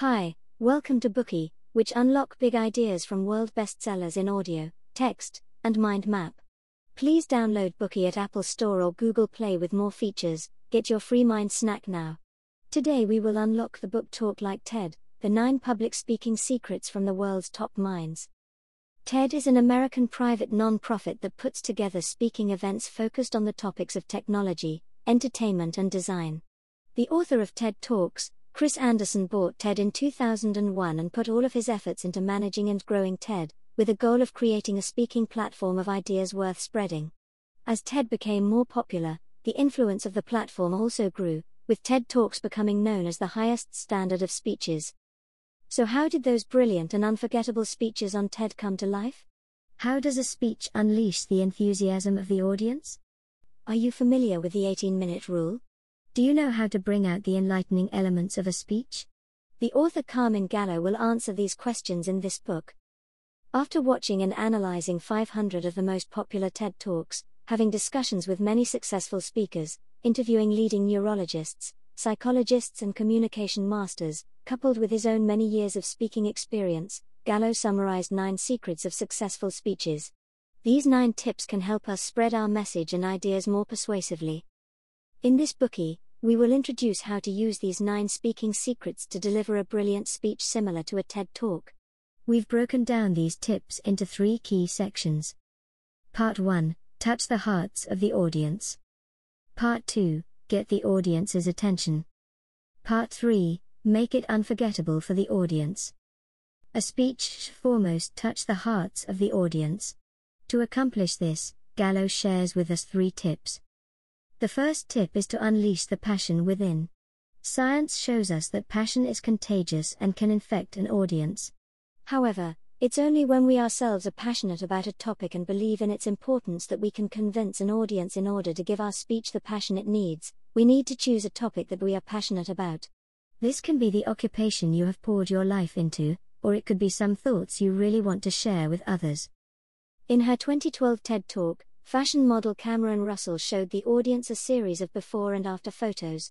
Hi, welcome to Bookey, which unlock big ideas from world bestsellers in audio, text, and mind map. Please download Bookey at Apple Store or Google Play with more features. Get your free mind snack now. Today we will unlock the book Talk Like TED, the 9 public speaking secrets from the world's top minds. TED is an American private non-profit that puts together speaking events focused on the topics of technology, entertainment and design. The author of TED Talks, Chris Anderson bought TED in 2001 and put all of his efforts into managing and growing TED, with a goal of creating a speaking platform of ideas worth spreading. As TED became more popular, the influence of the platform also grew, with TED Talks becoming known as the highest standard of speeches. So, how did those brilliant and unforgettable speeches on TED come to life? How does a speech unleash the enthusiasm of the audience? Are you familiar with the 18 minute rule? Do you know how to bring out the enlightening elements of a speech? The author Carmine Gallo will answer these questions in this book. After watching and analyzing 500 of the most popular TED Talks, having discussions with many successful speakers, interviewing leading neurologists, psychologists, and communication masters, coupled with his own many years of speaking experience, Gallo summarized nine secrets of successful speeches. These nine tips can help us spread our message and ideas more persuasively. In this Bookey, we will introduce how to use these nine speaking secrets to deliver a brilliant speech similar to a TED Talk. We've broken down these tips into three key sections. Part 1 Touch the hearts of the audience. Part 2 Get the audience's attention. Part 3 Make it unforgettable for the audience. A speech should foremost touch the hearts of the audience. To accomplish this, Gallo shares with us three tips. The first tip is to unleash the passion within. Science shows us that passion is contagious and can infect an audience. However, it's only when we ourselves are passionate about a topic and believe in its importance that we can convince an audience in order to give our speech the passion it needs. We need to choose a topic that we are passionate about. This can be the occupation you have poured your life into, or it could be some thoughts you really want to share with others. In her 2012 TED Talk, fashion model Cameron Russell showed the audience a series of before and after photos.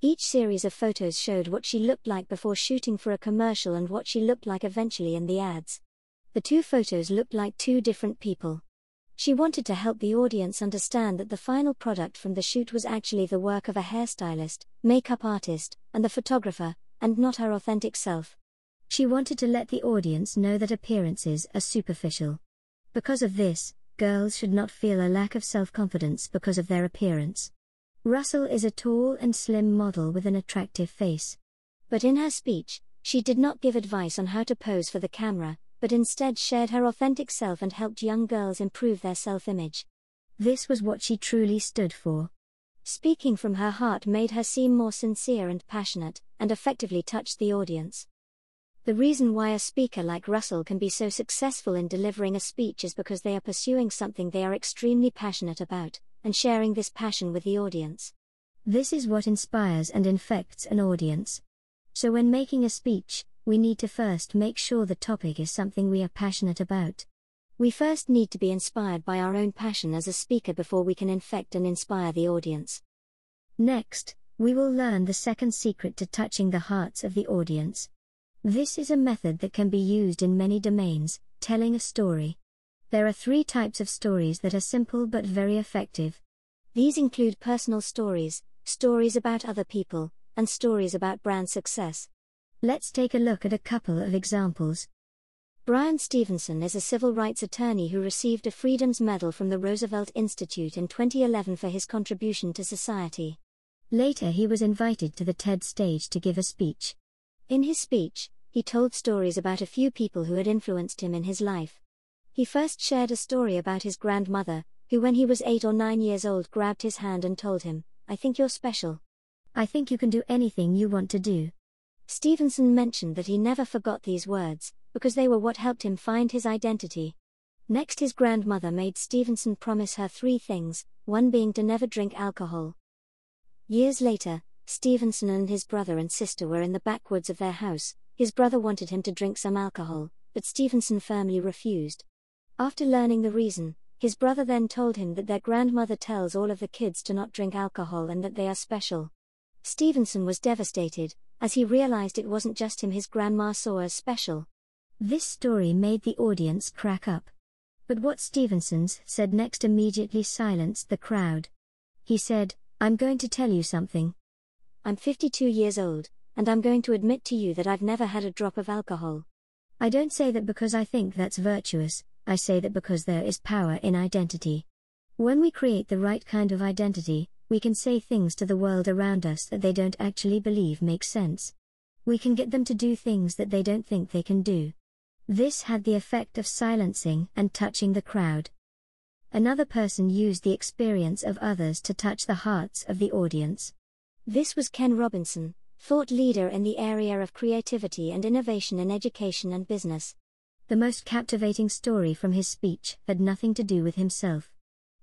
Each series of photos showed what she looked like before shooting for a commercial and what she looked like eventually in the ads. The two photos looked like two different people. She wanted to help the audience understand that the final product from the shoot was actually the work of a hairstylist, makeup artist, and the photographer, and not her authentic self. She wanted to let the audience know that appearances are superficial. Because of this, girls should not feel a lack of self confidence because of their appearance. Russell is a tall and slim model with an attractive face. But in her speech, she did not give advice on how to pose for the camera, but instead shared her authentic self and helped young girls improve their self image. This was what she truly stood for. Speaking from her heart made her seem more sincere and passionate, and effectively touched the audience. The reason why a speaker like Russell can be so successful in delivering a speech is because they are pursuing something they are extremely passionate about, and sharing this passion with the audience. This is what inspires and infects an audience. So, when making a speech, we need to first make sure the topic is something we are passionate about. We first need to be inspired by our own passion as a speaker before we can infect and inspire the audience. Next, we will learn the second secret to touching the hearts of the audience. This is a method that can be used in many domains, telling a story. There are three types of stories that are simple but very effective. These include personal stories, stories about other people, and stories about brand success. Let's take a look at a couple of examples. Bryan Stevenson is a civil rights attorney who received a Freedom's Medal from the Roosevelt Institute in 2011 for his contribution to society. Later, he was invited to the TED stage to give a speech. In his speech, he told stories about a few people who had influenced him in his life. He first shared a story about his grandmother, who, when he was eight or nine years old, grabbed his hand and told him, I think you're special. I think you can do anything you want to do. Stevenson mentioned that he never forgot these words, because they were what helped him find his identity. Next, his grandmother made Stevenson promise her three things, one being to never drink alcohol. Years later, Stevenson and his brother and sister were in the backwoods of their house, his brother wanted him to drink some alcohol, but Stevenson firmly refused. After learning the reason, his brother then told him that their grandmother tells all of the kids to not drink alcohol and that they are special. Stevenson was devastated, as he realized it wasn't just him his grandma saw as special. This story made the audience crack up. But what Stevenson's said next immediately silenced the crowd. He said, I'm going to tell you something. I'm 52 years old, and I'm going to admit to you that I've never had a drop of alcohol. I don't say that because I think that's virtuous, I say that because there is power in identity. When we create the right kind of identity, we can say things to the world around us that they don't actually believe make sense. We can get them to do things that they don't think they can do. This had the effect of silencing and touching the crowd. Another person used the experience of others to touch the hearts of the audience. This was Ken Robinson, thought leader in the area of creativity and innovation in education and business. The most captivating story from his speech had nothing to do with himself.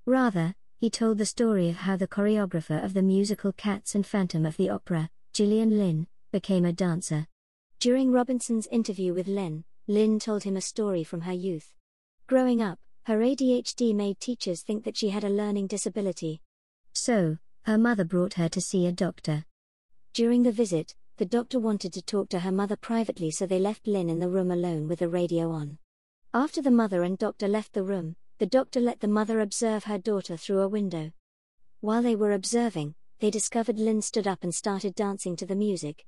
Rather, he told the story of how the choreographer of the musical Cats and Phantom of the Opera, Gillian Lynne, became a dancer. During Robinson's interview with Lynne, Lynne told him a story from her youth. Growing up, her ADHD made teachers think that she had a learning disability. So, her mother brought her to see a doctor. During the visit, the doctor wanted to talk to her mother privately, so they left Lynne in the room alone with the radio on. After the mother and doctor left the room, the doctor let the mother observe her daughter through a window. While they were observing, they discovered Lynne stood up and started dancing to the music.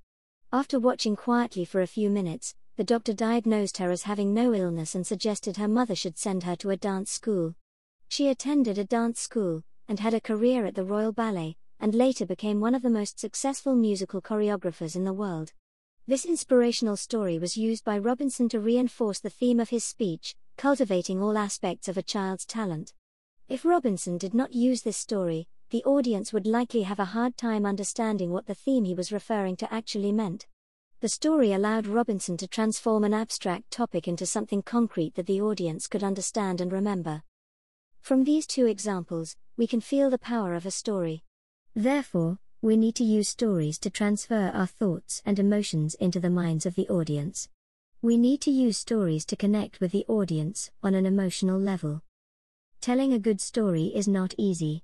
After watching quietly for a few minutes, the doctor diagnosed her as having no illness and suggested her mother should send her to a dance school. She attended a dance school, and had a career at the Royal Ballet, and later became one of the most successful musical choreographers in the world. This inspirational story was used by Robinson to reinforce the theme of his speech, cultivating all aspects of a child's talent. If Robinson did not use this story, the audience would likely have a hard time understanding what the theme he was referring to actually meant. The story allowed Robinson to transform an abstract topic into something concrete that the audience could understand and remember. From these two examples, we can feel the power of a story. Therefore, we need to use stories to transfer our thoughts and emotions into the minds of the audience. We need to use stories to connect with the audience on an emotional level. Telling a good story is not easy.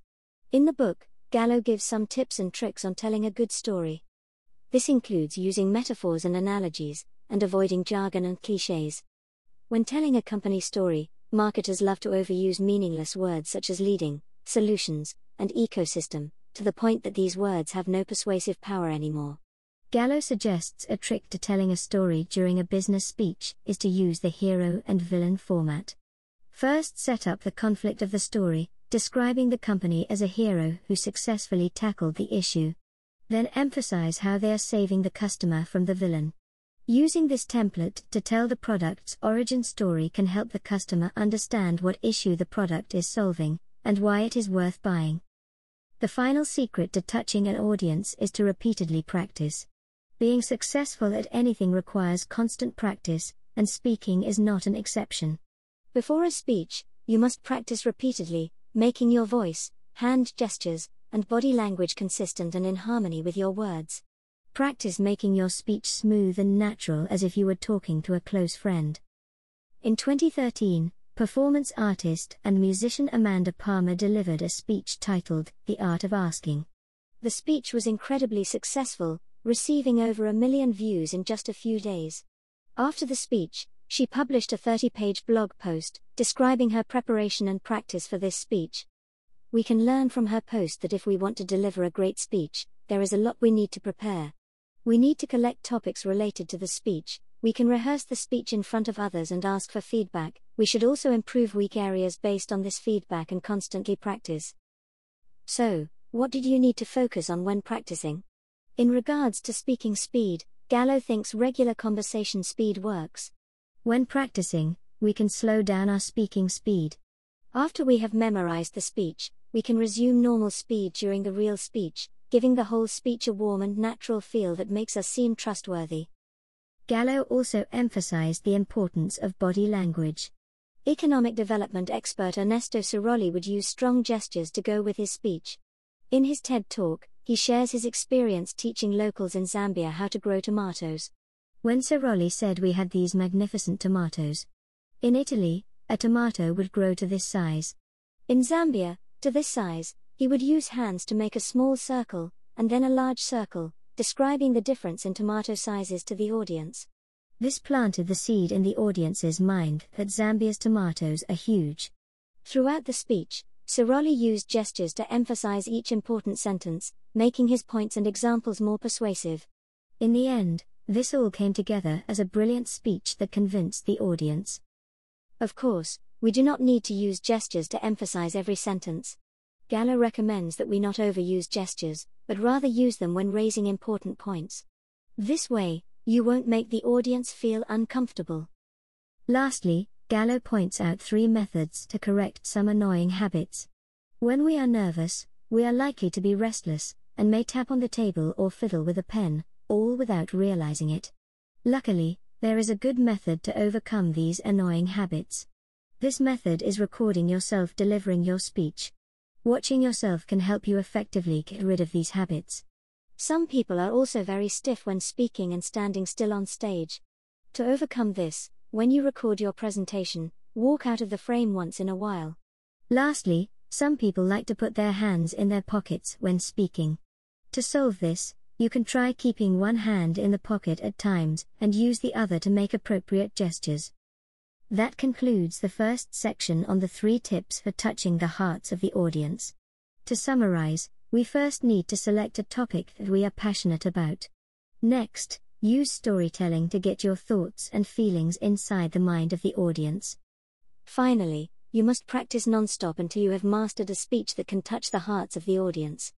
In the book, Gallo gives some tips and tricks on telling a good story. This includes using metaphors and analogies, and avoiding jargon and cliches. When telling a company story, marketers love to overuse meaningless words such as leading, solutions, and ecosystem, to the point that these words have no persuasive power anymore. Gallo suggests a trick to telling a story during a business speech is to use the hero and villain format. First, set up the conflict of the story, describing the company as a hero who successfully tackled the issue, then emphasize how they are saving the customer from the villain. Using this template to tell the product's origin story can help the customer understand what issue the product is solving, and why it is worth buying. The final secret to touching an audience is to repeatedly practice. Being successful at anything requires constant practice, and speaking is not an exception. Before a speech, you must practice repeatedly, making your voice, hand gestures, and body language consistent and in harmony with your words. Practice making your speech smooth and natural as if you were talking to a close friend. In 2013, performance artist and musician Amanda Palmer delivered a speech titled The Art of Asking. The speech was incredibly successful, receiving over a million views in just a few days. After the speech, she published a 30 page blog post describing her preparation and practice for this speech. We can learn from her post that if we want to deliver a great speech, there is a lot we need to prepare. We need to collect topics related to the speech, we can rehearse the speech in front of others and ask for feedback. We should also improve weak areas based on this feedback and constantly practice. So, what did you need to focus on when practicing? In regards to speaking speed, Gallo thinks regular conversation speed works. When practicing, we can slow down our speaking speed. After we have memorized the speech, we can resume normal speed during the real speech, giving the whole speech a warm and natural feel that makes us seem trustworthy. Gallo also emphasized the importance of body language. Economic development expert Ernesto Sirolli would use strong gestures to go with his speech. In his TED Talk, he shares his experience teaching locals in Zambia how to grow tomatoes. When Sirolli said we had these magnificent tomatoes. In Italy, a tomato would grow to this size. In Zambia, to this size, he would use hands to make a small circle, and then a large circle, describing the difference in tomato sizes to the audience. This planted the seed in the audience's mind that Zambia's tomatoes are huge. Throughout the speech, Sirolli used gestures to emphasize each important sentence, making his points and examples more persuasive. In the end, this all came together as a brilliant speech that convinced the audience. Of course, we do not need to use gestures to emphasize every sentence. Gallo recommends that we not overuse gestures, but rather use them when raising important points. This way, you won't make the audience feel uncomfortable. Lastly, Gallo points out three methods to correct some annoying habits. When we are nervous, we are likely to be restless, and may tap on the table or fiddle with a pen, all without realizing it. Luckily, there is a good method to overcome these annoying habits. This method is recording yourself delivering your speech. Watching yourself can help you effectively get rid of these habits. Some people are also very stiff when speaking and standing still on stage. To overcome this, when you record your presentation, walk out of the frame once in a while. Lastly, some people like to put their hands in their pockets when speaking. To solve this, you can try keeping one hand in the pocket at times and use the other to make appropriate gestures. That concludes the first section on the three tips for touching the hearts of the audience. To summarize, we first need to select a topic that we are passionate about. Next, Use storytelling to get your thoughts and feelings inside the mind of the audience. Finally, you must practice non-stop until you have mastered a speech that can touch the hearts of the audience.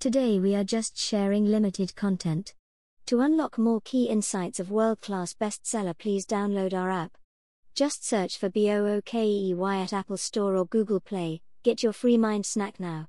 Today we are just sharing limited content. To unlock more key insights of world-class bestseller please download our app. Just search for BOOKEY at Apple Store or Google Play. Get your free mind snack now.